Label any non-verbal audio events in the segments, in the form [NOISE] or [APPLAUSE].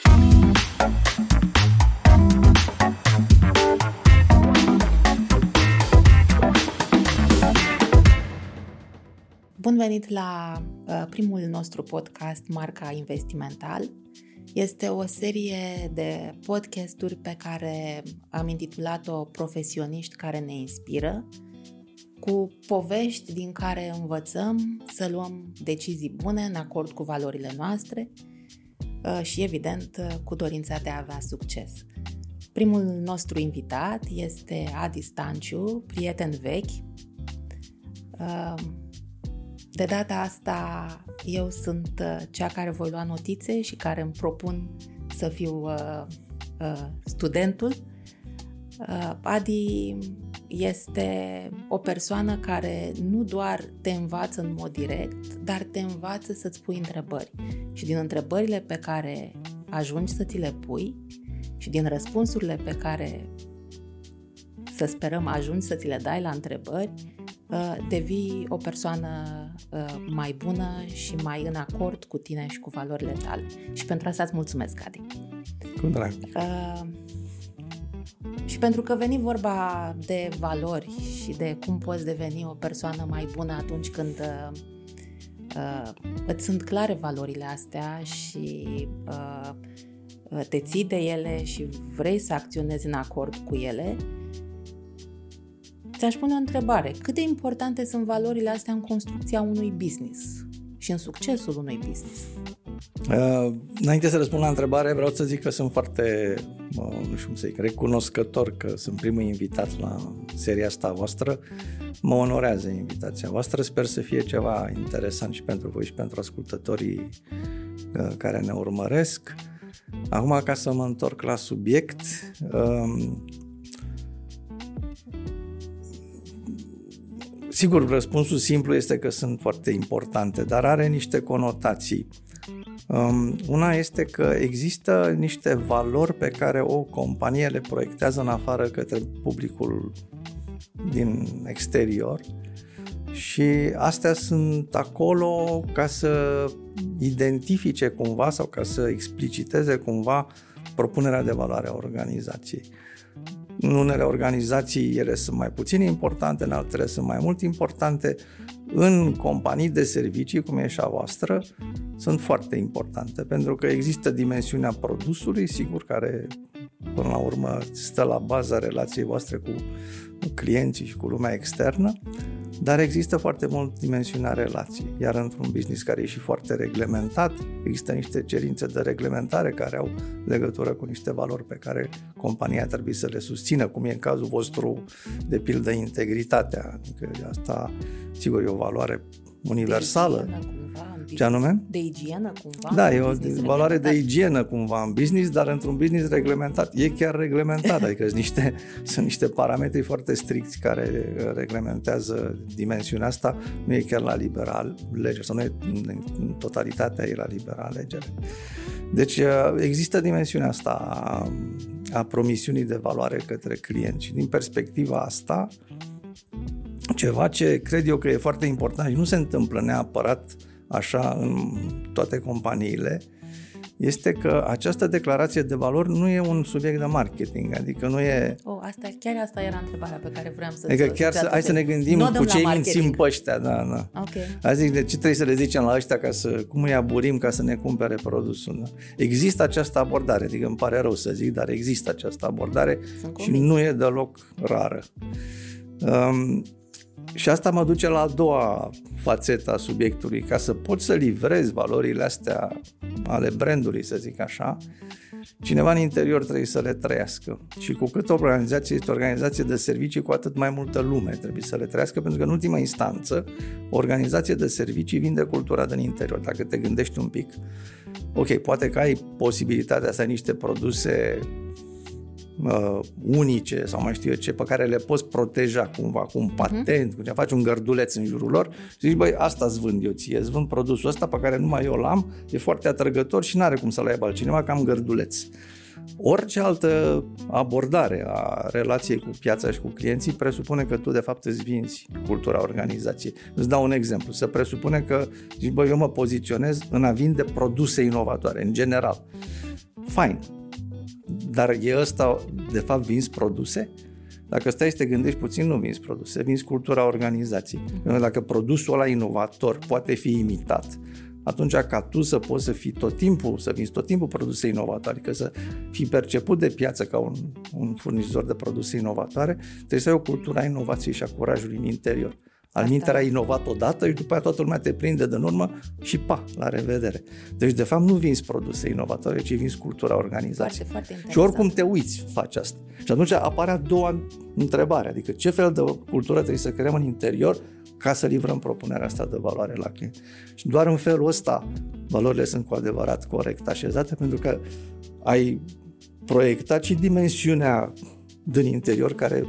Bun venit la uh, primul nostru podcast Marca Investimental. Este o serie de podcasturi pe care am intitulat-o Profesioniști care ne inspiră, cu povești din care învățăm să luăm decizii bune în acord cu valorile noastre uh, și, evident, uh, cu dorința de a avea succes. Primul nostru invitat este Adi Stanciu, prieten vechi. Uh, de data asta eu sunt cea care voi lua notițe și care îmi propun să fiu studentul. Adi este o persoană care nu doar te învață în mod direct, dar te învață să-ți pui întrebări. Și din întrebările pe care ajungi să ți le pui și din răspunsurile pe care să sperăm ajungi să ți le dai la întrebări, uh, devii o persoană uh, mai bună și mai în acord cu tine și cu valorile tale. Și pentru asta îți mulțumesc, Adi. Cu drag. Uh, și pentru că veni vorba de valori și de cum poți deveni o persoană mai bună atunci când uh, uh, îți sunt clare valorile astea și uh, te ții de ele și vrei să acționezi în acord cu ele, ți-aș pune o întrebare. Cât de importante sunt valorile astea în construcția unui business și în succesul unui business? Uh, înainte să răspund la întrebare, vreau să zic că sunt foarte, uh, nu știu cum să zic, recunoscător că sunt primul invitat la seria asta voastră. Mă onorează invitația voastră. Sper să fie ceva interesant și pentru voi și pentru ascultătorii uh, care ne urmăresc. Acum, ca să mă întorc la subiect, Sigur, răspunsul simplu este că sunt foarte importante, dar are niște conotații. Um, una este că există niște valori pe care o companie le proiectează în afară către publicul din exterior și astea sunt acolo ca să identifice cumva sau ca să expliciteze cumva propunerea de valoare a organizației. În unele organizații ele sunt mai puțin importante, în altele sunt mai mult importante. În companii de servicii, cum e și a voastră, sunt foarte importante, pentru că există dimensiunea produsului, sigur, care până la urmă stă la baza relației voastre cu clienții și cu lumea externă, dar există foarte mult dimensiunea relației. Iar într-un business care e și foarte reglementat, există niște cerințe de reglementare care au legătură cu niște valori pe care compania trebuie să le susțină, cum e în cazul vostru, de pildă, integritatea. Adică asta, sigur, e o valoare universală. Ce anume? De igienă cumva? Da, e o valoare de igienă cumva în business, dar într-un business reglementat. E chiar reglementat, adică sunt niște, [LAUGHS] sunt niște parametri foarte stricți care reglementează dimensiunea asta. Nu e chiar la liberal lege, sau nu e în totalitatea e la liberal legere. Deci există dimensiunea asta a, a promisiunii de valoare către client și din perspectiva asta ceva ce cred eu că e foarte important și nu se întâmplă neapărat așa în toate companiile, este că această declarație de valori nu e un subiect de marketing, adică nu e... Oh, asta, chiar asta era întrebarea pe care vreau să Adică chiar să, hai să ne gândim nu cu ce mințim pe ăștia, da, da. Okay. Hai zic, de ce trebuie să le zicem la ăștia ca să, cum îi aburim ca să ne cumpere produsul, da? Există această abordare, adică îmi pare rău să zic, dar există această abordare și nu e deloc rară. Um, și asta mă duce la a doua fațetă a subiectului. Ca să poți să livrezi valorile astea ale brandului, să zic așa, cineva în interior trebuie să le trăiască. Și cu cât o organizație este o organizație de servicii, cu atât mai multă lume trebuie să le trăiască, pentru că în ultima instanță, o organizație de servicii vinde cultura din interior. Dacă te gândești un pic, ok, poate că ai posibilitatea să ai niște produse uh, unice sau mai știu eu ce, pe care le poți proteja cumva cu un mhm. patent, uh-huh. cu faci un gărduleț în jurul lor și zici, băi, asta îți vând eu ție, îți vând produsul ăsta pe care numai eu l-am, e foarte atrăgător și nu are cum să-l aibă altcineva, ca am gărduleț. Orice altă abordare a relației cu piața și cu clienții presupune că tu de fapt îți vinzi cultura organizației. Îți dau un exemplu. Se presupune că zici, bă, eu mă poziționez în a vinde produse inovatoare, în general fain. Dar e ăsta, de fapt, vinzi produse? Dacă stai să te gândești puțin, nu vinzi produse, vinzi cultura organizației. Mm-hmm. Dacă produsul ăla inovator poate fi imitat, atunci ca tu să poți să fii tot timpul, să vinzi tot timpul produse inovatoare, adică să fii perceput de piață ca un, un furnizor de produse inovatoare, trebuie să ai o cultură a inovației și a curajului în interior. Al mintea ai inovat odată și după aia toată lumea te prinde de în urmă și pa, la revedere. Deci, de fapt, nu vinzi produse inovatoare, ci vinzi cultura organizației. Foarte, foarte și oricum te uiți, faci asta. Și atunci apare a doua întrebare, adică ce fel de cultură trebuie să creăm în interior ca să livrăm propunerea asta de valoare la client. Și doar în felul ăsta valorile sunt cu adevărat corect așezate, pentru că ai proiectat și dimensiunea din interior care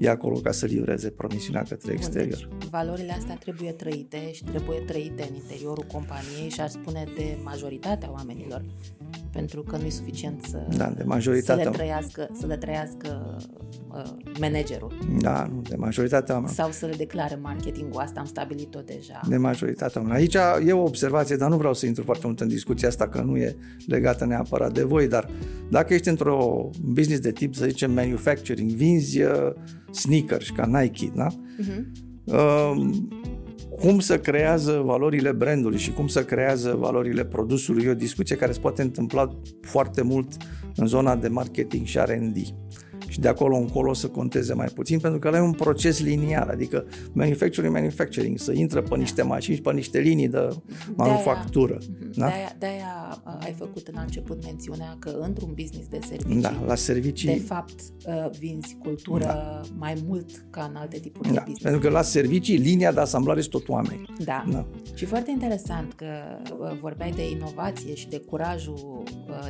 e acolo ca să livreze promisiunea către exterior. Bun, deci, valorile astea trebuie trăite și trebuie trăite în interiorul companiei și aș spune de majoritatea oamenilor pentru că nu e suficient să, da, de majoritatea. să le trăiască, să le trăiască uh, managerul. Da, nu, de majoritatea oamenilor. Sau să le declare marketingul, asta am stabilit-o deja. De majoritatea oamenilor. Aici e o observație, dar nu vreau să intru foarte mult în discuția asta, că nu e legată neapărat de voi, dar dacă ești într-o business de tip, să zicem, manufacturing, vinzi uh, sneakers ca Nike, da? Uh-huh. Uh, cum să creează valorile brandului și cum să creează valorile produsului. E o discuție care se poate întâmpla foarte mult în zona de marketing și R&D și de acolo încolo să conteze mai puțin, pentru că ăla e un proces liniar, adică manufacturing, manufacturing, să intră pe niște mașini și pe niște linii de manufactură. De-aia, da? de-aia, de-aia uh, ai făcut în început mențiunea că într-un business de servicii, da, la servicii de fapt uh, vinzi cultură da. mai mult ca în alte tipuri da, de business. Pentru că la servicii linia de asamblare sunt tot oameni. Da. da. Și foarte interesant că uh, vorbeai de inovație și de curajul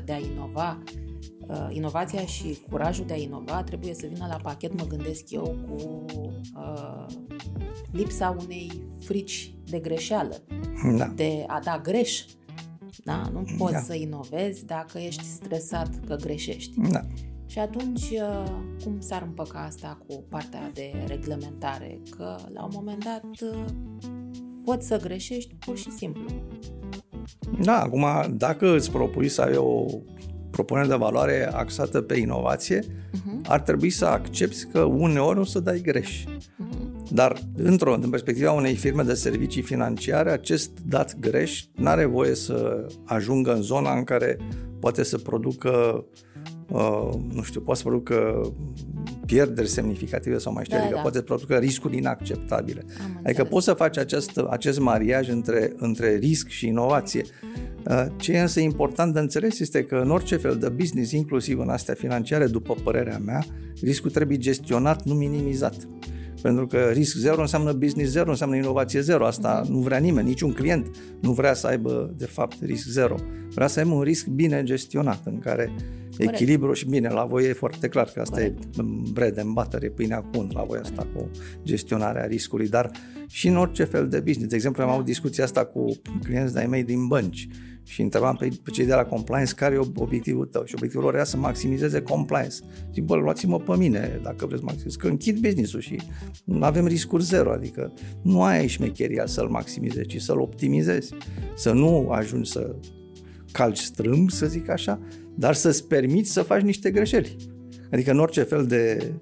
de a inova uh, inovația și curajul de a inova trebuie să vină la pachet, mă gândesc eu, cu uh, lipsa unei frici de greșeală, da. de a da greș. Da? Nu poți da. să inovezi dacă ești stresat că greșești. Da. Și atunci, uh, cum s-ar împăca asta cu partea de reglementare? Că la un moment dat uh, poți să greșești pur și simplu. Da, acum, dacă îți propui să ai o propunere de valoare axată pe inovație, uh-huh. ar trebui să accepti că uneori o să dai greș. Uh-huh. Dar, într-o, în perspectiva unei firme de servicii financiare, acest dat greș nu are voie să ajungă în zona în care poate să producă Uh, nu știu, poate să producă pierderi semnificative sau mai știu, da, adică da. poate să producă riscuri inacceptabile. Am adică poți să faci acest, acest mariaj între, între risc și inovație. Uh, ce e însă important de înțeles este că în orice fel de business, inclusiv în astea financiare, după părerea mea, riscul trebuie gestionat, nu minimizat. Pentru că risc zero înseamnă business zero, înseamnă inovație zero. Asta nu vrea nimeni, niciun client nu vrea să aibă, de fapt, risc zero. Vrea să aibă un risc bine gestionat, în care Corect. echilibru și bine, la voi e foarte clar că asta Corect. e bread and butter, e pâinea cu la voi asta cu gestionarea riscului, dar și în orice fel de business. De exemplu, am avut discuția asta cu clienți de-ai mei din bănci și întrebam pe, pe cei de la compliance care e obiectivul tău și obiectivul lor era să maximizeze compliance. Zic, bă, luați-mă pe mine dacă vreți să maximizez, că închid business-ul și avem riscuri zero, adică nu ai șmecheria să-l maximizezi, ci să-l optimizezi, să nu ajungi să calci strâmb, să zic așa, dar să-ți permiți să faci niște greșeli. Adică în orice fel de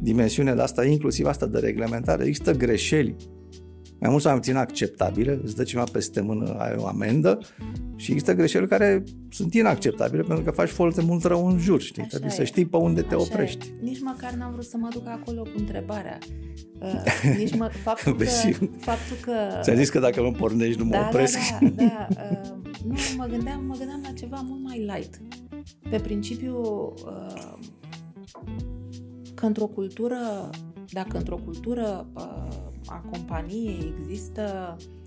dimensiune de asta, inclusiv asta de reglementare, există greșeli mai mult sau mai puțin acceptabile, îți dă ceva peste mână, ai o amendă și există greșeli care sunt inacceptabile pentru că faci foarte mult rău în jur, știi? Așa Trebuie e. să știi pe unde te Așa oprești. E. Nici măcar n-am vrut să mă duc acolo cu întrebarea. [LAUGHS] Uh, nici mă, faptul, că, faptul că... Ți-am zis că dacă mă pornești nu mă da, da opresc. Da, da, da. Uh, nu, mă gândeam, mă gândeam la ceva mult mai light. Pe principiu uh, că într-o cultură, dacă într-o cultură uh, a companiei există uh,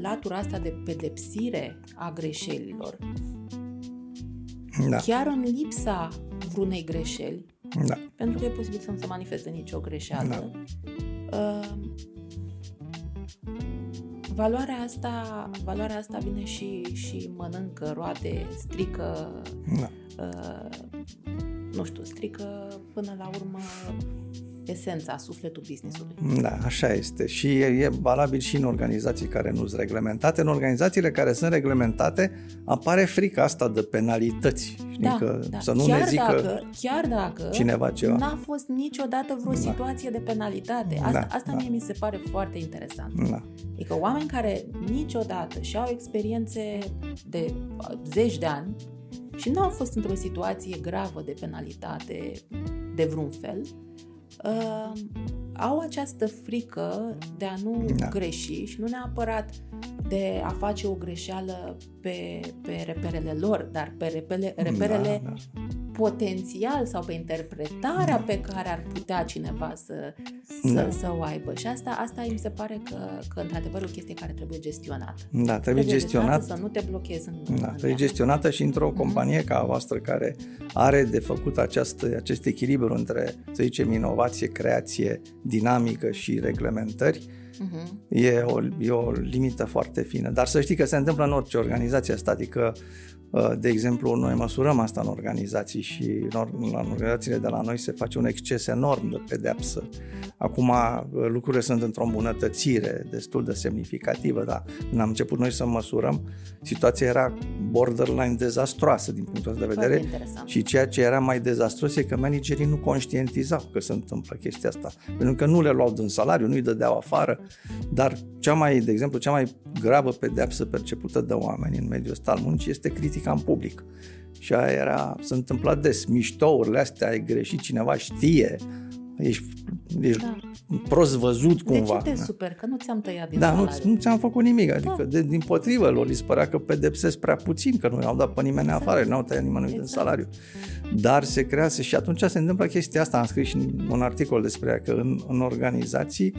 latura asta de pedepsire a greșelilor, da. chiar în lipsa vreunei greșeli, da. pentru că e posibil să nu se manifeste nicio greșeală, da. uh, valoarea asta, valoarea asta vine și, și mănâncă roade, strică, da. uh, nu știu, strică până la urmă esența, sufletul businessului. Da, așa este. Și e, e valabil și în organizații care nu sunt reglementate. În organizațiile care sunt reglementate apare frica asta de penalități. Da, că da. Să nu chiar ne zică dacă, chiar dacă cineva ceva. n-a fost niciodată vreo Da. situație de penalitate. Asta, Da, asta da. mie mi se pare foarte interesant. Da. Adică oameni care niciodată și-au experiențe de uh, zeci de ani și nu au fost într-o situație gravă de penalitate de vreun fel, uh, au această frică de a nu Da. greși și nu neapărat de a face o greșeală pe, pe reperele lor, dar pe repele, reperele Da, da. Potențial sau pe interpretarea pe care ar putea cineva să, să, Da. să o aibă. Și asta, asta mi se pare că, că într-adevăr, e o chestie care trebuie gestionată. Da, trebuie gestionat. să nu te blochezi în, Da, în trebuie ea. gestionată și Mhm. într-o companie ca a voastră care are de făcut această, acest echilibru între, să zicem, inovație, creație, dinamică și reglementări. Mhm. E o, e o limită foarte fină. Dar să știi că se întâmplă în orice organizație asta, adică uh, de exemplu, noi măsurăm asta în organizații și în or- în organizațiile de la noi se face un exces enorm de pedeapsă. Acum uh, lucrurile sunt într-o îmbunătățire destul de semnificativă, dar când am început noi să măsurăm, situația era borderline dezastroasă din punctul ăsta de Foarte vedere interesant. și ceea ce era mai dezastros e că managerii nu conștientizau că se întâmplă chestia asta. Pentru că nu le luau din salariu, nu îi dădeau afară, dar cea mai, de exemplu, cea mai gravă pedeapsă percepută de oameni în mediul ăsta al muncii este critica în public. Și aia era, s-a întâmplat des, miștourile astea, ai greșit, cineva știe, ești, ești Da. prost văzut De cumva. ce te Da. super? Că nu ți-am tăiat din Da, nu, salariu. nu ți-am făcut nimic, adică Da. de, din potrivă lor îi părea că pedepsesc prea puțin, că nu i-au dat pe nimeni Exact. afară, n-au tăiat nimănui din Exact. salariu. Dar se crease și atunci se întâmplă chestia asta, am scris și un articol despre ea, că în, în organizații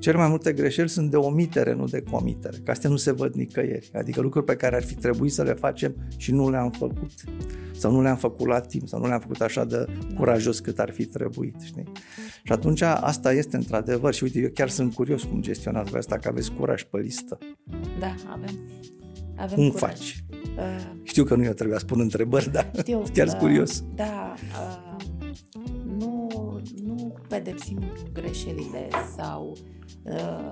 cele mai multe greșeli sunt de omitere, nu de comitere, că astea nu se văd nicăieri, adică lucruri pe care ar fi trebuit să le facem și nu le-am făcut sau nu le-am făcut la timp sau nu le-am făcut așa de curajos cât ar fi trebuit, știi? Și atunci asta este într-adevăr și uite, eu chiar sunt curios cum gestionați voi asta, că aveți curaj pe listă. Da, avem. avem Cum curaj. faci? Uh, Știu că nu eu trebuia să pun întrebări, dar Știu. [LAUGHS] chiar sunt uh, curios. Da. Uh, nu, nu pedepsim greșelile sau uh,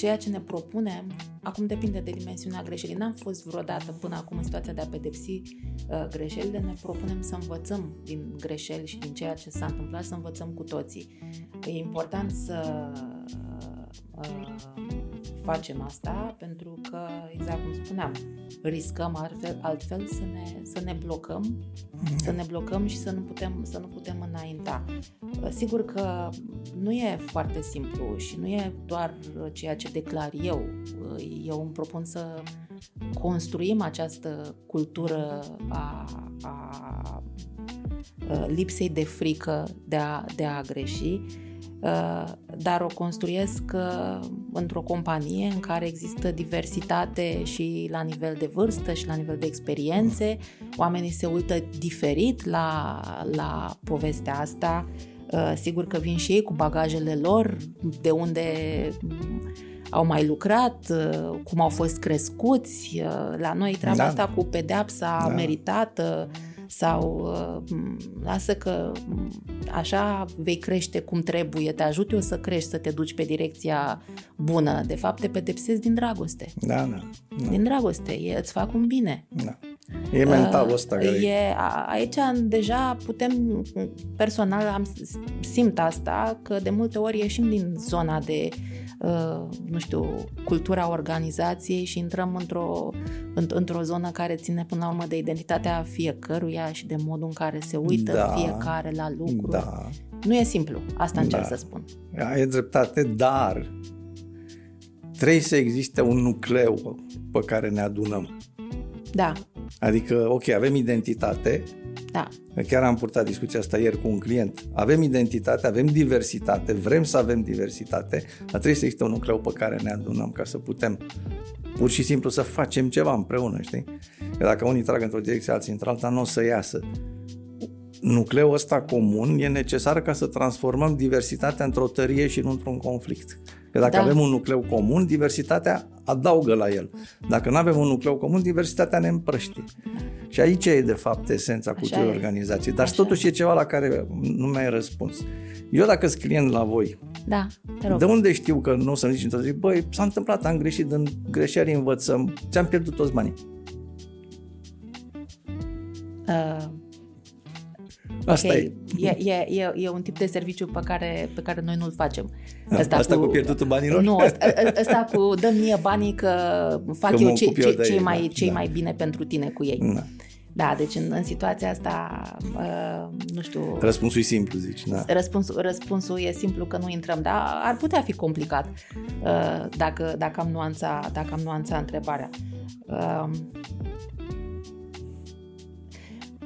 ceea ce ne propunem, acum depinde de dimensiunea greșelii. N-am fost vreodată până acum în situația de a pedepsi uh, greșelile, ne propunem să învățăm din greșeli și din ceea ce s-a întâmplat, să învățăm cu toții. E important să uh, facem asta pentru că, exact cum spuneam, riscăm altfel, altfel să, ne, să ne blocăm, să ne blocăm și să nu putem, să nu putem înainta. Sigur că nu e foarte simplu și nu e doar ceea ce declar eu. Eu îmi propun să construim această cultură a, a lipsei de frică de a, de a greși, dar o construiesc într-o companie în care există diversitate și la nivel de vârstă și la nivel de experiențe. Oamenii se uită diferit la, la povestea asta. Sigur că vin și ei cu bagajele lor, de unde au mai lucrat, cum au fost crescuți. La noi treaba da. asta cu pedeapsa da. meritată sau lasă că așa vei crește cum trebuie, te ajut eu să crești, să te duci pe direcția bună. De fapt, te pedepsezi din dragoste. Da, da. da. Din dragoste, e, îți fac un bine. Da. E mentalul ăsta. Uh, e, aici deja putem, personal am, simt asta, că de multe ori ieșim din zona de Uh, nu știu, cultura organizației și intrăm într-o, într-o zonă care ține până la urmă de identitatea fiecăruia și de modul în care se uită da, fiecare la lucru. Da. Nu e simplu, asta încerc da. să spun. Ai dreptate, dar trebuie să existe un nucleu pe care ne adunăm. Da. Adică, ok, avem identitate, da. Chiar am purtat discuția asta ieri cu un client. Avem identitate, avem diversitate, vrem să avem diversitate, dar trebuie să existe un nucleu pe care ne adunăm ca să putem pur și simplu să facem ceva împreună, știi? Că dacă unii trag într-o direcție, alții într-alta, nu o să iasă. Nucleul ăsta comun e necesar ca să transformăm diversitatea într-o tărie și nu într-un conflict. Că dacă Da. avem un nucleu comun, diversitatea adaugă la el. Dacă nu avem un nucleu comun, diversitatea ne împrăștie. Și aici e, de fapt, esența culturii e. organizației. Dar Așa totuși e ceva la care nu mi-ai răspuns. Eu dacă sunt client la voi, Da, te rog. de unde știu că nu o să-mi zici într-o zi, băi, s-a întâmplat, am greșit, din greșeli învățăm, ți-am pierdut toți banii. Uh, Asta ok. e. E, e, e, e un tip de serviciu pe care, pe care noi nu-l facem. Asta cu pierdutul banilor? Nu, asta, asta cu dă mie banii că fac Că mă eu ce, ocup eu ce, de ce ei, mai, da, ce da. mai bine pentru tine cu ei. Da. Da, deci în, în situația asta, uh, nu știu, Răspunsul e simplu, zici. Da. răspunsul, răspunsul e simplu că nu intrăm, dar ar putea fi complicat uh, dacă, dacă, am nuanța, dacă am nuanța întrebarea. Uh,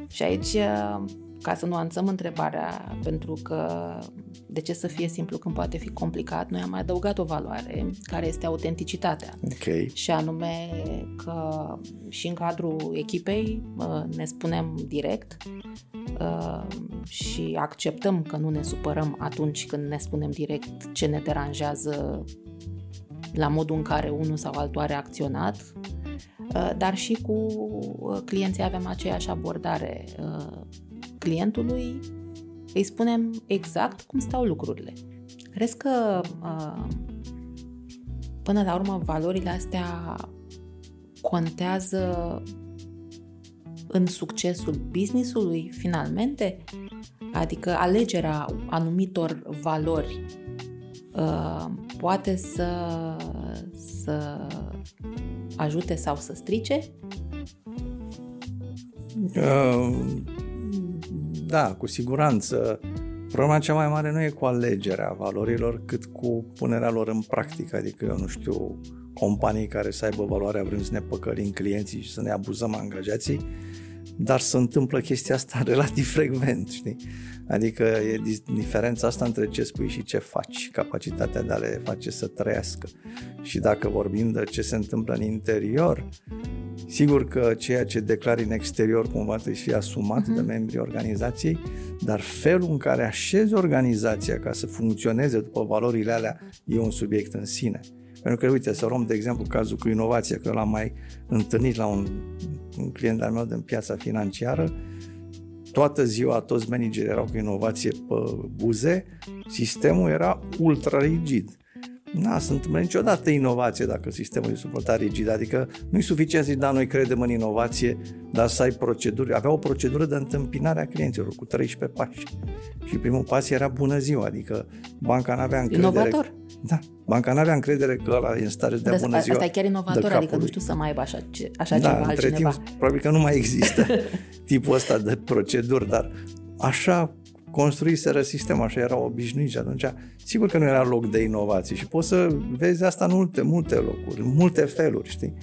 și aici, uh, ca să nuanțăm întrebarea, pentru că de ce să fie simplu când poate fi complicat, noi am mai adăugat o valoare care este autenticitatea Ok. și anume că și în cadrul echipei uh, ne spunem direct uh, și acceptăm că nu ne supărăm atunci când ne spunem direct ce ne deranjează la modul în care unul sau altul a reacționat, uh, dar și cu uh, clienții avem aceeași abordare. Uh, Clientului îi spunem exact cum stau lucrurile. Crezi că uh, până la urmă valorile astea contează în succesul businessului finalmente? Adică alegerea anumitor valori uh, poate să, să ajute sau să strice? Uh, Da, cu siguranță. Problema cea mai mare nu e cu alegerea valorilor, cât cu punerea lor în practică. Adică, eu nu știu, companii care să aibă valoarea vrem să ne păcălim clienții și să ne abuzăm angajații, dar se întâmplă chestia asta [LAUGHS] relativ frecvent, știi? Adică e dis- diferența asta între ce spui și ce faci, capacitatea de a le face să trăiască. Și dacă vorbim de ce se întâmplă în interior, sigur că ceea ce declari în exterior cumva trebuie să fie asumat uh-huh. de membrii organizației, dar felul în care așezi organizația ca să funcționeze după valorile alea e un subiect în sine. Pentru că, uite, să luăm de exemplu cazul cu inovația, că l-am mai întâlnit la un, un client al meu din piața financiară, toată ziua toți managerii erau cu inovație pe buze, sistemul era ultra rigid. N-a să întâmplă niciodată inovație dacă sistemul e suportat rigid, adică nu e suficient să zici, da, noi credem în inovație, dar să ai proceduri. Avea o procedură de întâmpinare a clienților cu 13 pași. Și primul pas era bună ziua, adică banca n-avea încredere. Inovator. Da, banca n-avea încredere că ăla e în stare de Dar bună asta, ziua. asta e chiar de inovator, capul adică nu lui. știu să mai aibă așa, ce, așa da, ceva între altcineva. timp, probabil că nu mai există [LAUGHS] tipul ăsta de proceduri, dar așa construiseră sistemul, așa era obișnuit și atunci sigur că nu era loc de inovație și poți să vezi asta în multe, multe locuri, în multe feluri, știi?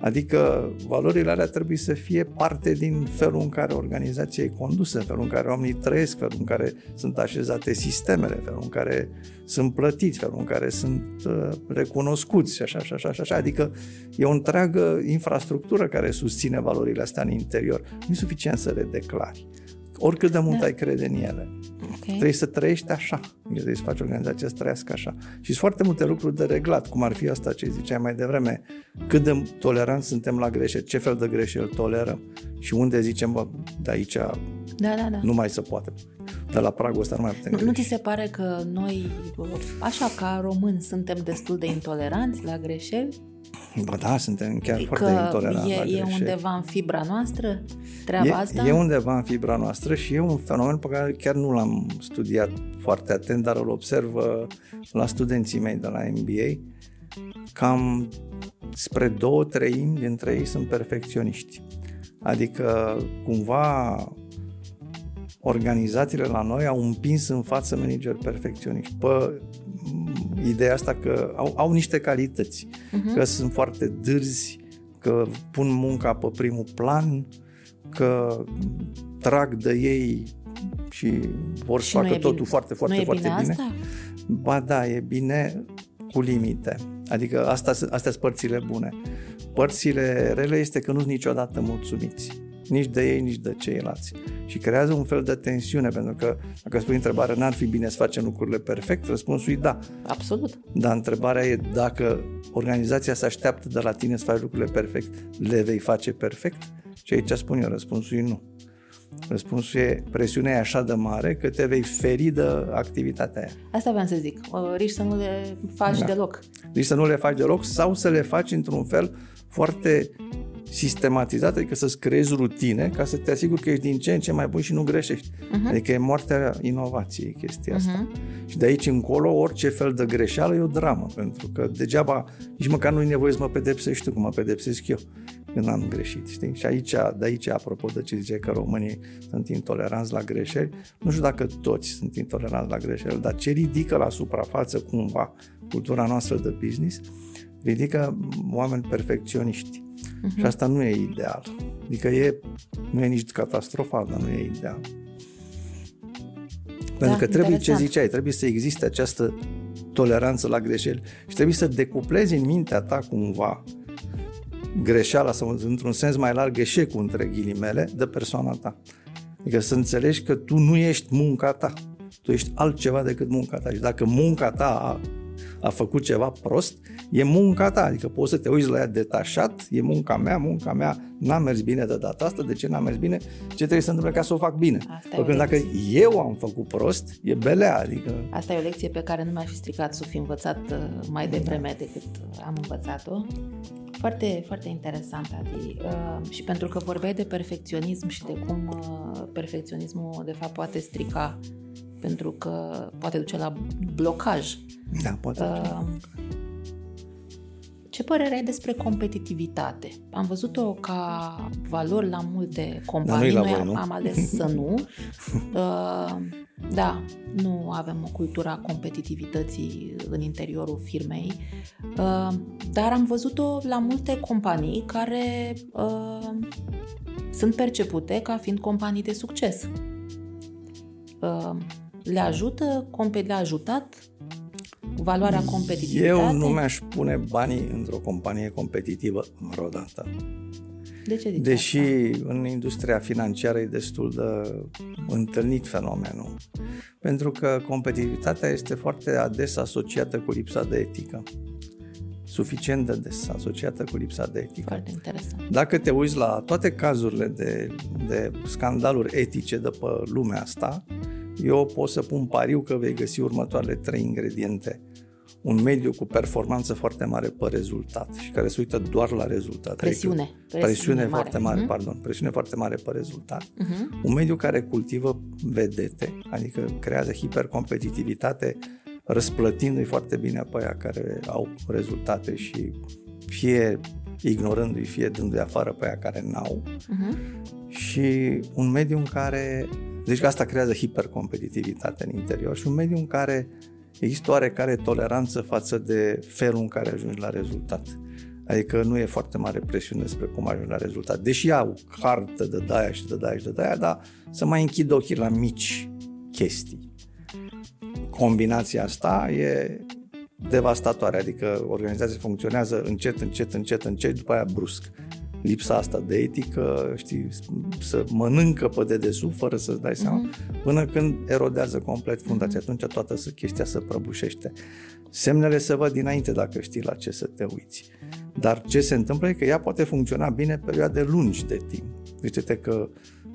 Adică valorile alea trebuie să fie parte din felul în care organizația e condusă, felul în care oamenii trăiesc, felul în care sunt așezate sistemele, felul în care sunt plătiți, felul în care sunt uh, recunoscuți și așa, și așa, și așa. Adică e o întreagă infrastructură care susține valorile astea în interior. Nu e suficient să le declari. Oricât de mult Da. ai crede în ele. Ok. Trebuie să trăiești așa. Trebuie să faci organizația să trăiască așa. Și sunt foarte multe lucruri de reglat, cum ar fi asta ce ziceai mai devreme. Cât de toleranți suntem la greșeli, ce fel de greșeli tolerăm și unde zicem, bă, de aici Da, da, da. nu mai se poate. De la pragul ăsta nu mai putem Nu, nu greși. ți se pare că noi, așa ca români, suntem destul de intoleranți la greșeli? Ba da, suntem chiar că foarte intoleranți la e, e greșeli. undeva în fibra noastră treaba asta? E, e undeva în fibra noastră și e un fenomen pe care chiar nu l-am studiat foarte atent, dar îl observ uh, la studenții mei de la MBA. Cam spre două treimi dintre ei sunt perfecționiști. Adică cumva organizațiile la noi au împins în față manageri perfecționiști. Pe m, ideea asta că au, au niște calități, Mhm. că sunt foarte dârzi, că pun munca pe primul plan, că trag de ei și vor să Și nu facă e totul bine. foarte, foarte, nu e foarte bine, bine. asta? Ba da, e bine cu limite. Adică asta, astea sunt părțile bune. Părțile rele este că nu sunt niciodată mulțumiți. Nici de ei, nici de ceilalți. și creează un fel de tensiune, pentru că dacă spui întrebarea, n-ar fi bine să facem lucrurile perfect, răspunsul e da. Absolut. Dar întrebarea e dacă organizația se așteaptă de la tine să faci lucrurile perfect, le vei face perfect? Și aici spun eu, răspunsul e nu. Răspunsul e, presiunea e așa de mare că te vei feri de activitatea aia. Asta vreau să zic, riști să nu le faci da. deloc. Riști să nu le faci deloc sau să le faci într-un fel foarte sistematizat, adică să-ți creezi rutine ca să te asiguri că ești din ce în ce mai bun și nu greșești. Uh-huh. Adică e moartea inovației chestia asta. Uh-huh. Și de aici încolo, orice fel de greșeală e o dramă, pentru că degeaba, nici măcar nu e nevoie să mă pedepsești tu, cum mă pedepsesc eu când am greșit, știi? Și aici, de aici, apropo de ce zice că românii sunt intoleranți la greșeli, nu știu dacă toți sunt intoleranți la greșeli, dar ce ridică la suprafață cumva cultura noastră de business, ridică oameni perfecționiști. Uh-huh. Și asta nu e ideal. Adică e, nu e nici catastrofal, dar nu e ideal. Pentru da, că trebuie, interesant. ce ziceai, trebuie să existe această toleranță la greșeli și trebuie să decuplezi în mintea ta cumva greșeala sau într-un sens mai larg eșecul între ghilimele de persoana ta. Adică să înțelegi că tu nu ești munca ta, tu ești altceva decât munca ta și dacă munca ta a, a făcut ceva prost, e munca ta, adică poți să te uiți la ea detașat, e munca mea, munca mea n-a mers bine de data asta, de ce n-a mers bine, ce trebuie să întâmple ca să o fac bine. Pentru dacă eu am făcut prost, e belea, adică... Asta e o lecție pe care nu mi-aș fi stricat să o fi învățat uh, mai devreme decât am învățat-o. Foarte, foarte interesant, Adi. Uh, și pentru că vorbeai de perfecționism și de cum uh, perfecționismul, de fapt, poate strica, pentru că poate duce la blocaj. Da, poate uh, ce părere ai despre competitivitate? Am văzut-o ca valori la multe companii. Noi voi, nu? am ales [LAUGHS] să nu. Uh, da, nu avem o cultură a competitivității în interiorul firmei, uh, dar am văzut-o la multe companii care uh, sunt percepute ca fiind companii de succes. Uh, le ajută, le-a ajutat valoarea competitivitate? Eu nu mi-aș pune banii într-o companie competitivă vreodată. De ce Deși asta? în industria financiară e destul de întâlnit fenomenul. Pentru că competitivitatea este foarte ades asociată cu lipsa de etică. Suficient de des asociată cu lipsa de etică. Foarte interesant. Dacă te uiți la toate cazurile de, de scandaluri etice de pe lumea asta, eu pot să pun pariu că vei găsi următoarele trei ingrediente. Un mediu cu performanță foarte mare pe rezultat și care se uită doar la rezultat. Presiune. Adică presiune, presiune mare. foarte mare, uh-huh. pardon. Presiune foarte mare pe rezultat. Uh-huh. Un mediu care cultivă vedete, adică creează hipercompetitivitate, răsplătindu-i foarte pe aia care au rezultate și fie ignorându-i, fie dându-i afară pe aia care n-au. Uh-huh. Și un mediu în care deci că asta creează hipercompetitivitate în interior și un mediu în care există oarecare toleranță față de felul în care ajungi la rezultat. Adică nu e foarte mare presiune despre cum ajungi la rezultat. Deși au hartă de daia și de daia și de daia, dar să mai închid ochii la mici chestii. Combinația asta e devastatoare, adică organizația funcționează încet, încet, încet, încet, după aia brusc lipsa asta de etică, știi, să mănâncă pe dedesubt fără să-ți dai seama, uh-huh. până când erodează complet fundația. Uh-huh. Atunci toată chestia se prăbușește. Semnele se văd dinainte dacă știi la ce să te uiți. Dar ce se întâmplă e că ea poate funcționa bine perioade lungi de timp. Uite-te că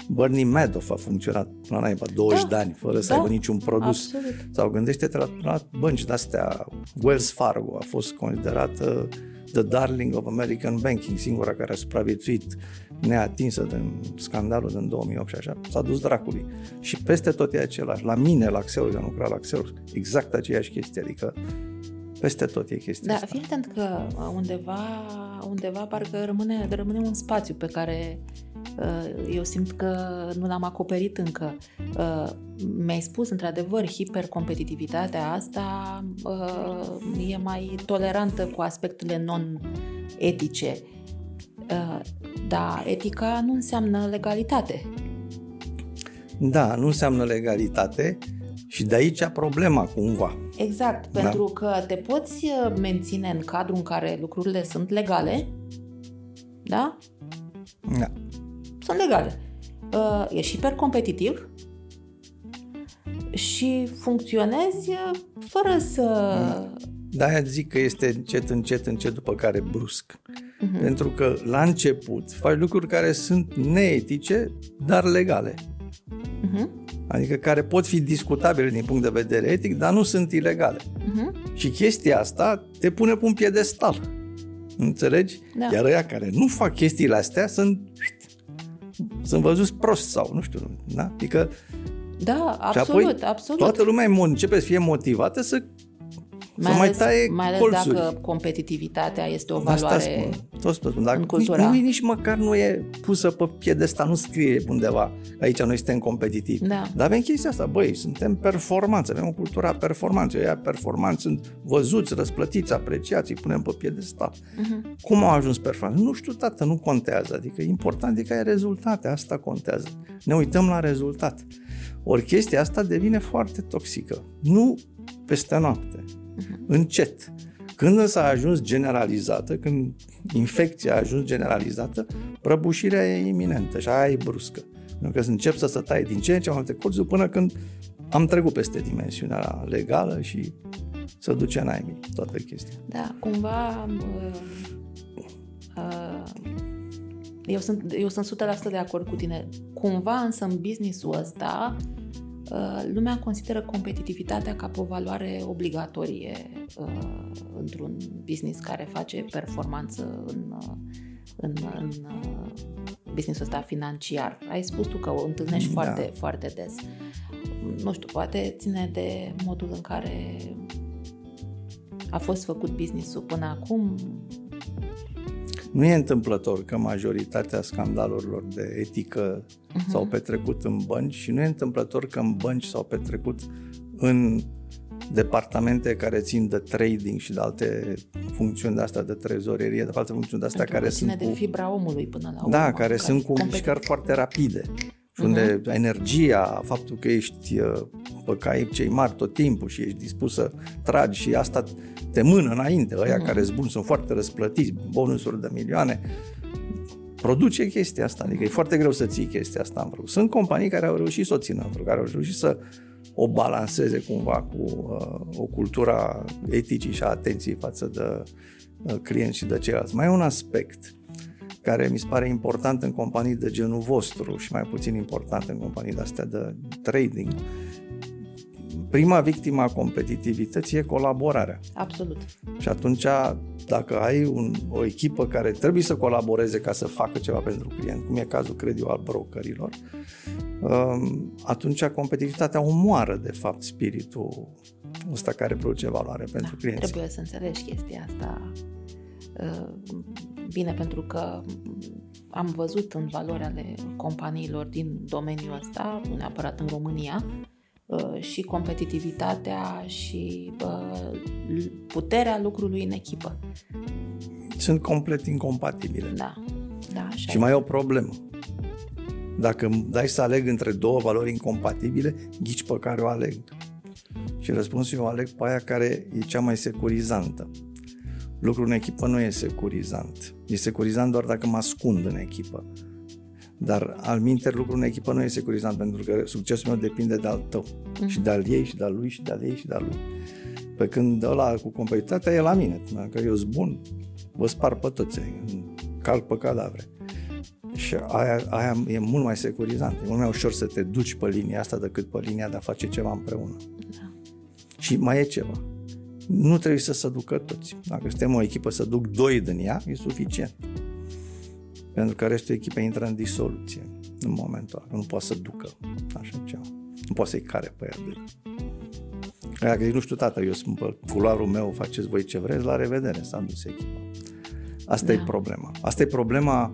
Bernie Madoff a funcționat la naiba 20 da, de ani fără să da, aibă niciun produs. Absolut. Sau gândește-te la, la bănci de-astea. Wells Fargo a fost considerată The Darling of American Banking, singura care a supraviețuit neatinsă din scandalul din 2008 și așa, s-a dus dracului. Și peste tot e același. La mine, la Xerox, am lucrat la Xerox, exact aceeași chestie, adică peste tot e chestia da, asta. fii atent că undeva, undeva parcă rămâne, rămâne un spațiu pe care uh, eu simt că nu l-am acoperit încă. Uh, mi-ai spus, într-adevăr, hipercompetitivitatea asta uh, e mai tolerantă cu aspectele non-etice. Dar etica nu înseamnă legalitate. Da, nu înseamnă legalitate și de aici problema cumva. Exact, da. pentru că te poți uh, menține în cadrul în care lucrurile sunt legale, da? Da. Sunt legale. uh, ești hipercompetitiv și funcționezi uh, fără să... De-aia zic că este încet, încet, încet, după care brusc. Uh-huh. Pentru că la început faci lucruri care sunt neetice, dar legale. Uh-huh. Adică care pot fi discutabile din punct de vedere etic, dar nu sunt ilegale. Uh-huh. Și chestia asta te pune pe un piedestal. Înțelegi? Da. Iar ăia care nu fac chestiile astea sunt sunt văzuți prost sau nu știu, da? Adică da, absolut, și apoi absolut. Toată lumea începe să fie motivată să mai să ales, mai taie mai ales colțuri. dacă competitivitatea este o valoare spun, tot spun, dacă în cultura. Nici, nici măcar nu e pusă pe piedesta, nu scrie undeva aici noi suntem competitivi. Da. Dar avem chestia asta, băi, suntem performanți, avem o cultură a performanței, ea performanți sunt văzuți, răsplătiți, apreciați, îi punem pe piedestal. Uh-huh. Cum au ajuns performanți? Nu știu, tată, nu contează, adică important e că ai rezultate, asta contează. Ne uităm la rezultat. Ori chestia asta devine foarte toxică. Nu peste noapte uh-huh. Încet. Când însă a ajuns generalizată, când infecția a ajuns generalizată, prăbușirea e iminentă și aia e bruscă. Pentru că încep să se taie din ce în ce mai multe cursuri până când am trecut peste dimensiunea legală și să duce în aimii toată chestia. Da, cumva uh, uh, eu sunt, eu sunt 100% de acord cu tine. Cumva însă în businessul ăsta Uh, lumea consideră competitivitatea ca o valoare obligatorie uh, într-un business care face performanță în, uh, în, în businessul ăsta financiar. Ai spus tu că o întâlnești da. foarte, foarte des. Nu știu, poate ține de modul în care a fost făcut businessul până acum, nu e întâmplător că majoritatea scandalurilor de etică uh-huh. s-au petrecut în bănci și nu e întâmplător că în bănci s-au petrecut în departamente care țin de trading și de alte funcțiuni de astea de trezorerie, de alte funcțiuni de astea Pentru care sunt de cu... fibra omului până la urmă. Da, care sunt cu mișcări foarte rapide. Și unde uh-huh. energia, faptul că ești uh, pe cai cei mari tot timpul și ești dispus să tragi și asta te mână înainte, ăia mm. care sunt buni sunt foarte răsplătiți, bonusuri de milioane, produce chestia asta, adică e foarte greu să ții chestia asta în vreo. Sunt companii care au reușit să o țină în vreo, care au reușit să o balanceze cumva cu uh, o cultură eticii și a atenției față de uh, clienți și de ceilalți. Mai e un aspect care mi se pare important în companii de genul vostru și mai puțin important în companii de astea de trading, prima victimă a competitivității e colaborarea. Absolut. Și atunci, dacă ai un, o echipă care trebuie să colaboreze ca să facă ceva pentru client, cum e cazul, cred eu, al brokerilor, um, atunci competitivitatea omoară, de fapt, spiritul ăsta care produce valoare pentru da, clienți. Trebuie să înțelegi chestia asta uh, bine, pentru că am văzut în valori ale companiilor din domeniul ăsta, nu neapărat în România, Uh, și competitivitatea și uh, puterea lucrului în echipă. Sunt complet incompatibile. Da. da așa și mai e o problemă. Dacă dai să aleg între două valori incompatibile, ghici pe care o aleg. Și răspunsul eu aleg pe aia care e cea mai securizantă. Lucrul în echipă nu e securizant. E securizant doar dacă mă ascund în echipă. Dar al minter lucru în echipă nu e securizant pentru că succesul meu depinde de al tău. Uh-huh. Și de al ei, și de al lui, și de al ei, și de al lui. Pe când ăla cu competitivitatea e la mine. Dacă eu sunt bun, vă spar pe toți, calc pe cadavre. Și aia, aia e mult mai securizant. E mult mai ușor să te duci pe linia asta decât pe linia de a face ceva împreună. Da. Și mai e ceva. Nu trebuie să se ducă toți. Dacă suntem o echipă să duc doi din ea, e suficient pentru că restul echipei intră în disoluție în momentul ăla, nu poate să ducă așa ceva. Nu poate să-i care pe ea de Dacă zic, nu știu, tată, eu sunt pe culoarul meu, faceți voi ce vreți, la revedere, s-a dus echipa. Asta da. e problema. Asta e problema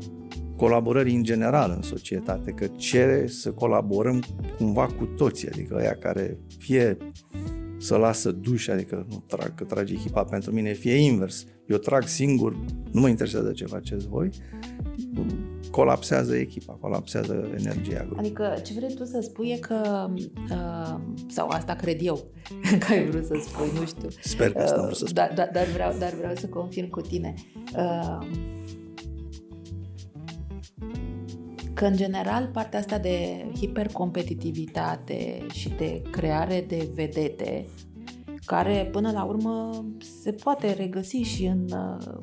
colaborării în general în societate, că cere să colaborăm cumva cu toții, adică aia care fie să lasă duș, adică nu trag, că trage echipa pentru mine, fie invers. Eu trag singur, nu mă interesează ce faceți voi, colapsează echipa, colapsează energia grupului. Adică ce vrei tu să spui e că, uh, sau asta cred eu [LAUGHS] că ai vrut să spui, nu știu. Sper că asta uh, vrut să spui. Dar, dar, dar, vreau, dar vreau să confirm cu tine. Uh, că că în general partea asta de hipercompetitivitate și de creare de vedete care până la urmă se poate regăsi și în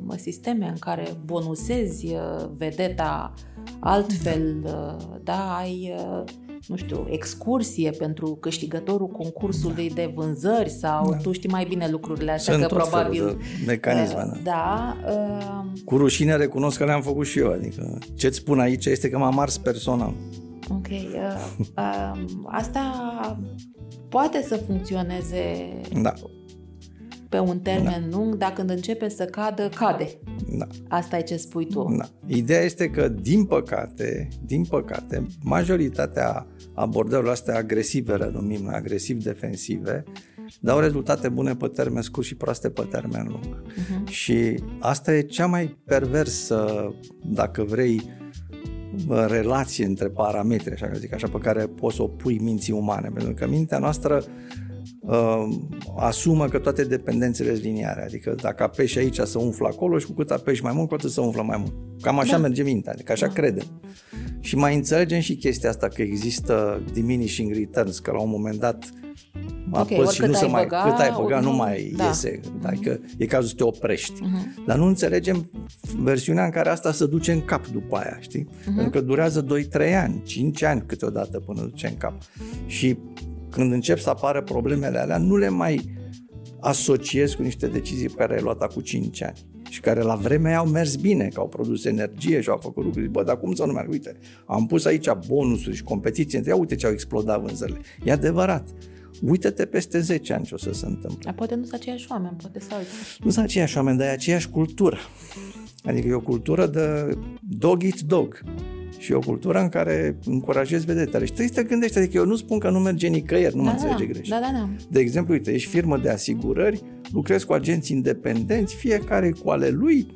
uh, sisteme în care bonusezi uh, vedeta altfel, uh, da, ai uh, nu știu, excursie pentru câștigătorul concursului da. de vânzări sau da. tu știi mai bine lucrurile astea Sunt că tot probabil felul de mecanisme, uh, da, uh, Cu rușine recunosc că le-am făcut și eu, adică ce-ți spun aici este că m-am ars personal. ok, uh, [LAUGHS] uh, asta poate să funcționeze Da. Pe un termen da. lung, dar când începe să cadă, cade. Da. Asta e ce spui tu. Da. Ideea este că, din păcate, din păcate, majoritatea abordărilor astea agresive, le numim noi, agresiv-defensive, dau rezultate bune pe termen scurt și proaste pe termen lung. Uh-huh. Și asta e cea mai perversă, dacă vrei, bă, relație între parametri, așa că zic așa, pe care poți să o pui minții umane. Pentru că mintea noastră uh, asumă că toate dependențele sunt liniare. Adică dacă apeși aici să umflă acolo și cu cât apeși mai mult, cu atât să umflă mai mult. Cam așa Da. merge mintea, adică așa Da. credem. Și mai înțelegem și chestia asta că există diminishing returns, că la un moment dat apăsi și oricât nu se ai mai, băga, cât ai băga, nu nu- mai da. iese. Adică e cazul să te oprești. Uh-huh. Dar nu înțelegem versiunea în care asta se duce în cap după aia, știi? Uh-huh. Pentru că durează 2-3 ani, 5 ani câteodată până duce în cap. Și când încep să apară problemele alea, nu le mai asociez cu niște decizii pe care le-ai luat acum 5 ani și care la vremea aia au mers bine, că au produs energie și au făcut lucruri. Bă, dar cum să nu meargă? Uite, am pus aici bonusuri și competiții între ia uite ce au explodat vânzările. E adevărat. Uită-te peste 10 ani ce o să se întâmple. Dar poate nu sunt aceiași oameni, poate să alții. Nu sunt aceiași oameni, dar e aceeași cultură. Adică e o cultură de dog eat dog. Și e o cultură în care încurajezi vedetele. Și trebuie să te gândești, adică eu nu spun că nu merge nicăieri, nu mă da, înțelege da, greșit. da, da, da. De exemplu, uite, ești firmă de asigurări, lucrezi cu agenți independenți, fiecare cu ale lui,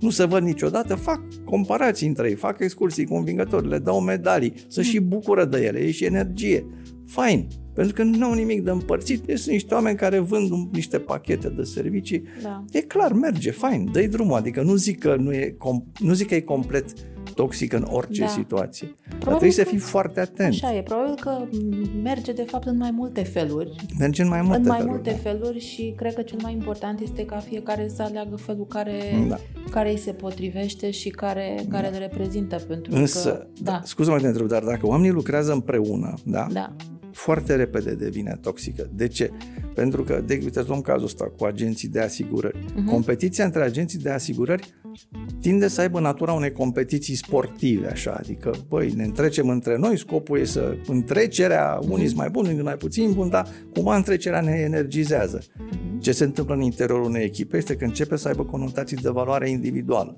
nu se văd niciodată, fac comparații între ei, fac excursii convingători, le dau medalii, să și bucură de ele, e și energie. Fain, pentru că nu au nimic de împărțit, Deci sunt niște oameni care vând un- niște pachete de servicii, da. e clar, merge, fain, dă-i drumul, adică nu zic că, nu e, com- nu zic că e complet toxic în orice Da. situație, dar Probabil trebuie să că- fii foarte atent. Așa e, probabil că merge de fapt în mai multe feluri. Merge în mai multe în mai feluri, multe da. feluri și cred că cel mai important este ca fiecare să aleagă felul care, Da. care îi se potrivește și care, care le reprezintă. Pentru Însă, că, da. da, scuză-mă că te întreb, dar dacă oamenii lucrează împreună, da? da, foarte repede devine toxică. De ce? Pentru că, de uite, luăm cazul ăsta cu agenții de asigurări. Mhm. Competiția între agenții de asigurări tinde să aibă natura unei competiții sportive, așa, adică, băi, ne întrecem între noi, scopul e să întrecerea, unii sunt mai buni, unii mai puțin buni, dar cumva întrecerea ne energizează. Mhm. Ce se întâmplă în interiorul unei echipe este că începe să aibă conotații de valoare individuală.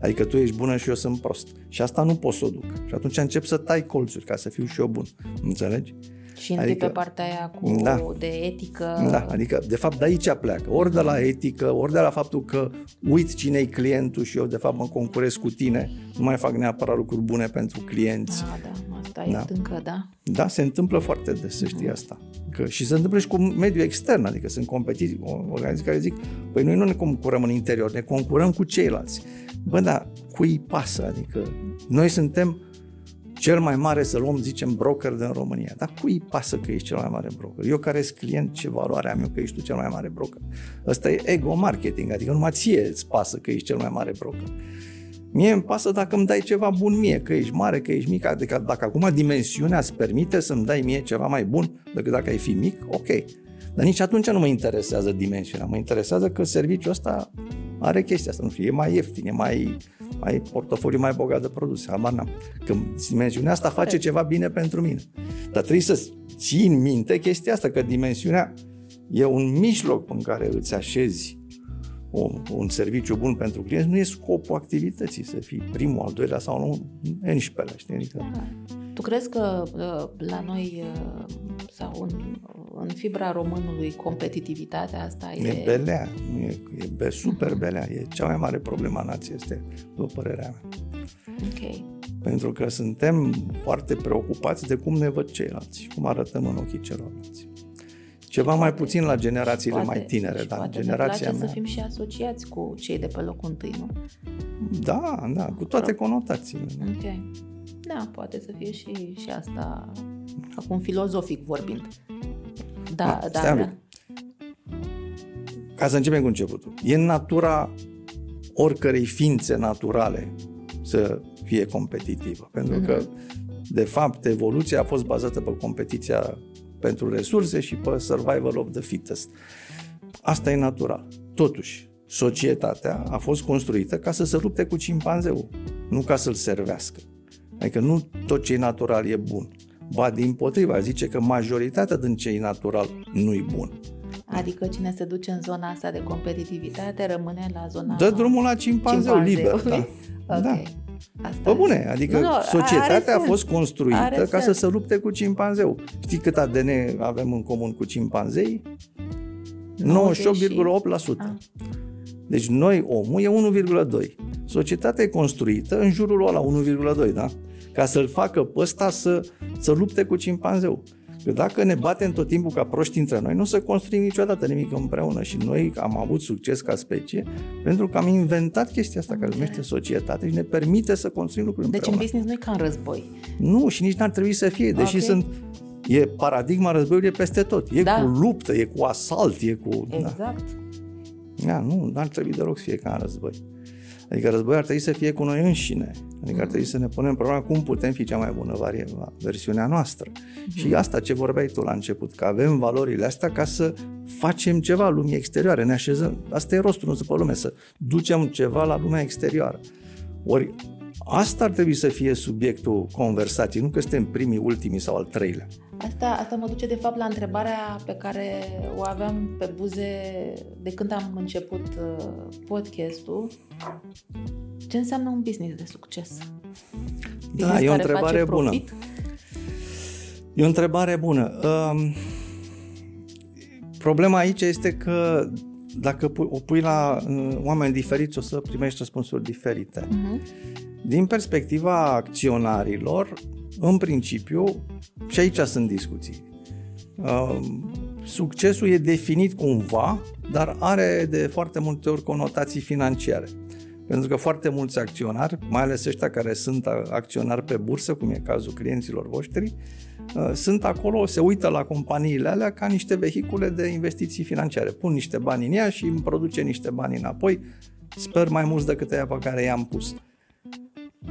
Adică tu ești bună și eu sunt prost. Și asta nu pot să o duc. Și atunci încep să tai colțuri ca să fiu și eu bun. Înțelegi? Și intri Adică- pe partea aia cu Da. de etică. Da, adică de fapt de aici pleacă. Ori de la etică, ori de la faptul că uit cine e clientul și eu de fapt mă concurez cu tine, nu mai fac neapărat lucruri bune pentru clienți. Ah, da, asta Da. e încă, da. Da, se întâmplă foarte des, să știi asta. Că, și se întâmplă și cu mediul extern, adică sunt competiții, organizații care zic, păi noi nu ne concurăm în interior, ne concurăm cu ceilalți. Bă, dar cui îi pasă? Adică noi suntem cel mai mare, să luăm, zicem, broker din România. Dar cui îi pasă că ești cel mai mare broker? Eu care sunt client, ce valoare am eu că ești tu cel mai mare broker? Ăsta e ego marketing, adică numai ție îți pasă că ești cel mai mare broker. Mie îmi pasă dacă îmi dai ceva bun mie, că ești mare, că ești mic, adică dacă acum dimensiunea îți permite să-mi dai mie ceva mai bun decât dacă ai fi mic, ok. Dar nici atunci nu mă interesează dimensiunea, mă interesează că serviciul ăsta are chestia asta, nu știu, e mai ieftin, e mai, mai portofoliu mai bogat de produse, habar n-am. Că dimensiunea asta face ceva bine pentru mine. Dar trebuie să țin minte chestia asta, că dimensiunea e un mijloc în care îți așezi un, un serviciu bun pentru clienți, nu e scopul activității să fii primul, al doilea sau nu, 11 știi? Adică, Da. Tu crezi că uh, la noi uh, sau în, în fibra românului competitivitatea asta e... e belea, nu e, e be, super belea, e cea mai mare problemă a nației, este, după părerea mea. Ok. Pentru că suntem foarte preocupați de cum ne văd ceilalți și cum arătăm în ochii celorlalți. Ceva mai puțin la generațiile Poate- mai tinere, și dar poate generația ne place mea. să fim și asociați cu cei de pe locul întâi, nu? Da, da, cu toate conotațiile. Ok. Da, poate să fie și, și asta, acum filozofic vorbind. Da, Ah, da, stai un da. pic. Ca să începem cu începutul. E în natura oricărei ființe naturale să fie competitivă. Pentru Mhm. că, de fapt, evoluția a fost bazată pe competiția pentru resurse și pe survival of the fittest. Asta e natural. Totuși, societatea a fost construită ca să se lupte cu cimpanzeu, nu ca să-l servească. Adică nu tot ce e natural e bun. Ba din potriva, zice că majoritatea din ce e natural nu e bun. Adică cine se duce în zona asta de competitivitate rămâne la zona Dă drumul la cimpanzeu, liber. Da. [LAUGHS] Ok. Da. Asta Pe bune, adică Nu, nu, societatea are a fost sens. construită Are ca să sens. se lupte cu cimpanzeu. Știi cât ADN avem în comun cu cimpanzei? 98,8%. Ah. Deci noi, omul, e 1,2. Societatea e construită în jurul ăla 1,2, da? Ca să-l facă pe ăsta să, să lupte cu cimpanzeu. Că dacă ne batem tot timpul ca proști între noi, nu o să construim niciodată nimic împreună și noi am avut succes ca specie pentru că am inventat chestia asta care se numește societate și ne permite să construim lucruri Deci în împreună. business nu e ca în război. Nu, și nici n-ar trebui să fie, deși Ok. sunt E paradigma războiului e peste tot. E Da. cu luptă, e cu asalt, e cu... Da. Exact. Da, nu, n-ar trebui deloc să fie ca în război. Adică războiul ar trebui să fie cu noi înșine. Adică ar trebui să ne punem problema cum putem fi cea mai bună varie, versiunea noastră. Și asta ce vorbeai tu la început, că avem valorile astea ca să facem ceva lumii exterioare, ne așezăm. Asta e rostul nostru pe lume, să ducem ceva la lumea exterioară. Ori asta ar trebui să fie subiectul conversației, nu că suntem primii, ultimii sau al treilea. Asta, asta mă duce de fapt la întrebarea pe care o aveam pe buze de când am început uh, podcastul. Ce înseamnă un business de succes? Da, Business e o care întrebare face bună. profit? E o întrebare bună. Um, problema aici este că dacă pu- o pui la uh, oameni diferiți, o să primești răspunsuri diferite. Mhm. Din perspectiva acționarilor, în principiu, și aici sunt discuții, um, succesul e definit cumva, dar are de foarte multe ori conotații financiare. Pentru că foarte mulți acționari, mai ales ăștia care sunt a- acționari pe bursă, cum e cazul clienților voștri, uh, sunt acolo, se uită la companiile alea ca niște vehicule de investiții financiare. Pun niște bani în ea și îmi produce niște bani înapoi, sper mai mulți decât aia pe care i-am pus.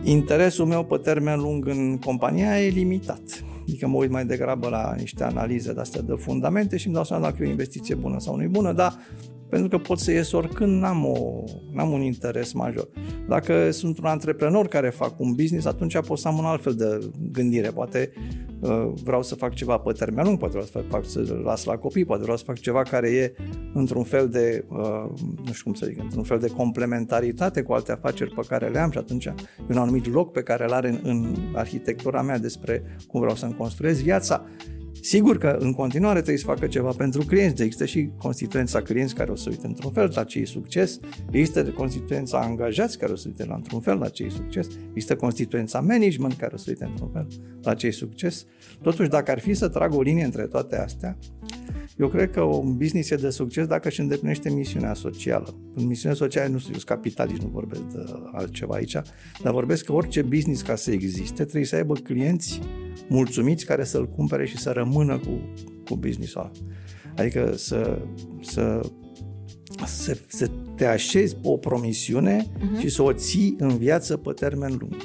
Interesul meu pe termen lung în compania e limitat. Adică mă uit mai degrabă la niște analize de-astea de fundamente și îmi dau seama dacă e o investiție bună sau nu e bună, dar pentru că pot să ies oricând, n-am, o, n-am un interes major. Dacă sunt un antreprenor care fac un business, atunci pot să am un alt fel de gândire. Poate uh, vreau să fac ceva pe termen lung, poate vreau să fac, fac să las la copii, poate vreau să fac ceva care e într-un fel de, uh, nu știu cum să zic, într-un fel de complementaritate cu alte afaceri pe care le am și atunci e un anumit loc pe care îl are în, în arhitectura mea despre cum vreau să-mi construiesc viața. Sigur că în continuare trebuie să facă ceva pentru clienți. Există și constituența clienți care o să uite într-un fel la ce e succes. Există constituența angajați care o să uite la într-un fel la ce e succes. Există constituența management care o să uite într-un fel la ce e succes. Totuși, dacă ar fi să trag o linie între toate astea, eu cred că un business e de succes dacă își îndeplinește misiunea socială. În misiunea socială nu sunt capitalist, nu vorbesc de altceva aici, dar vorbesc că orice business ca să existe trebuie să aibă clienți mulțumiți care să-l cumpere și să rămână cu, cu business-ul ăla. Adică să, să, să, să te așezi pe o promisiune uh-huh. și să o ții în viață pe termen lung.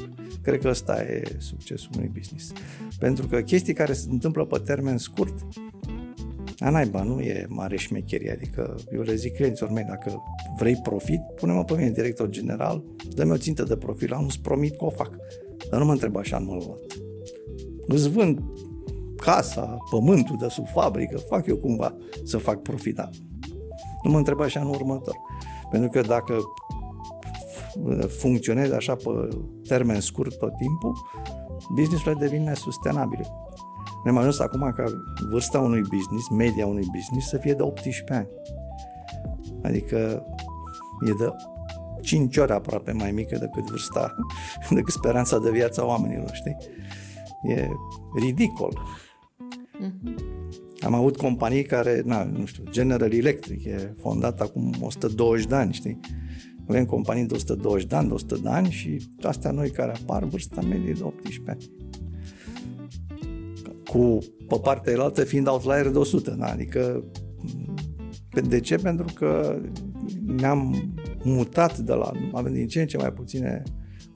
Cred că ăsta e succesul unui business. Pentru că chestii care se întâmplă pe termen scurt, a naiba, nu e mare șmecherie. Adică eu le zic clienților mei, dacă vrei profit, pune-mă pe mine director general, dă-mi o țintă de profil, am nu-ți promit că o fac. Dar nu mă întreb așa în mod Îți vând casa, pământul de sub fabrică, fac eu cumva să fac profit, dar nu mă întreb așa în următor. Pentru că dacă funcționezi așa pe termen scurt tot timpul, business-urile devin nesustenabile. Ne am ajuns acum ca vârsta unui business, media unui business, să fie de 18 ani. Adică e de 5 ori aproape mai mică decât vârsta, [LAUGHS] decât speranța de viață a oamenilor, știi? E ridicol. Mhm. Am avut companii care, na, nu știu, General Electric e fondat acum 120 de ani, știi? Avem companii de 120 de ani, de 100 de ani și astea noi care apar, vârsta medie de 18 ani. Cu pe partea elaltă fiind outlier de 100, da? adică de ce? Pentru că ne-am mutat de la, avem din ce în ce mai puține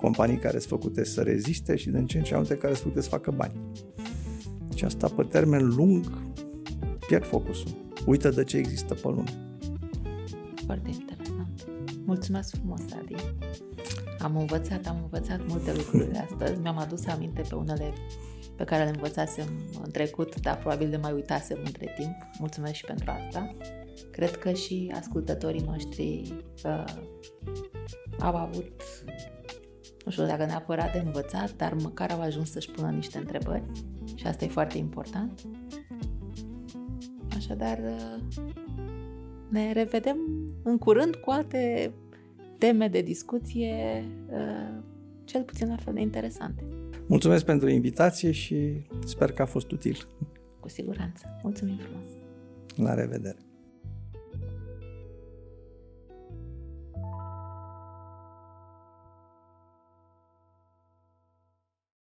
companii care sunt făcute să reziste și din ce în ce mai multe care sunt făcute să facă bani. Și asta pe termen lung pierd focusul. Uită de ce există pe lume. Foarte interesant. Mulțumesc frumos, Adi. Am învățat, am învățat multe lucruri astăzi. Mi-am adus aminte pe unele pe care le învățasem în trecut, dar probabil le mai uitasem între timp. Mulțumesc și pentru asta. Cred că și ascultătorii noștri uh, au avut, nu știu dacă neapărat de învățat, dar măcar au ajuns să-și pună niște întrebări și asta e foarte important. Așadar, uh, ne revedem în curând cu alte teme de discuție, uh, cel puțin la fel de interesante. Mulțumesc pentru invitație și sper că a fost util. Cu siguranță. Mulțumim frumos. La revedere.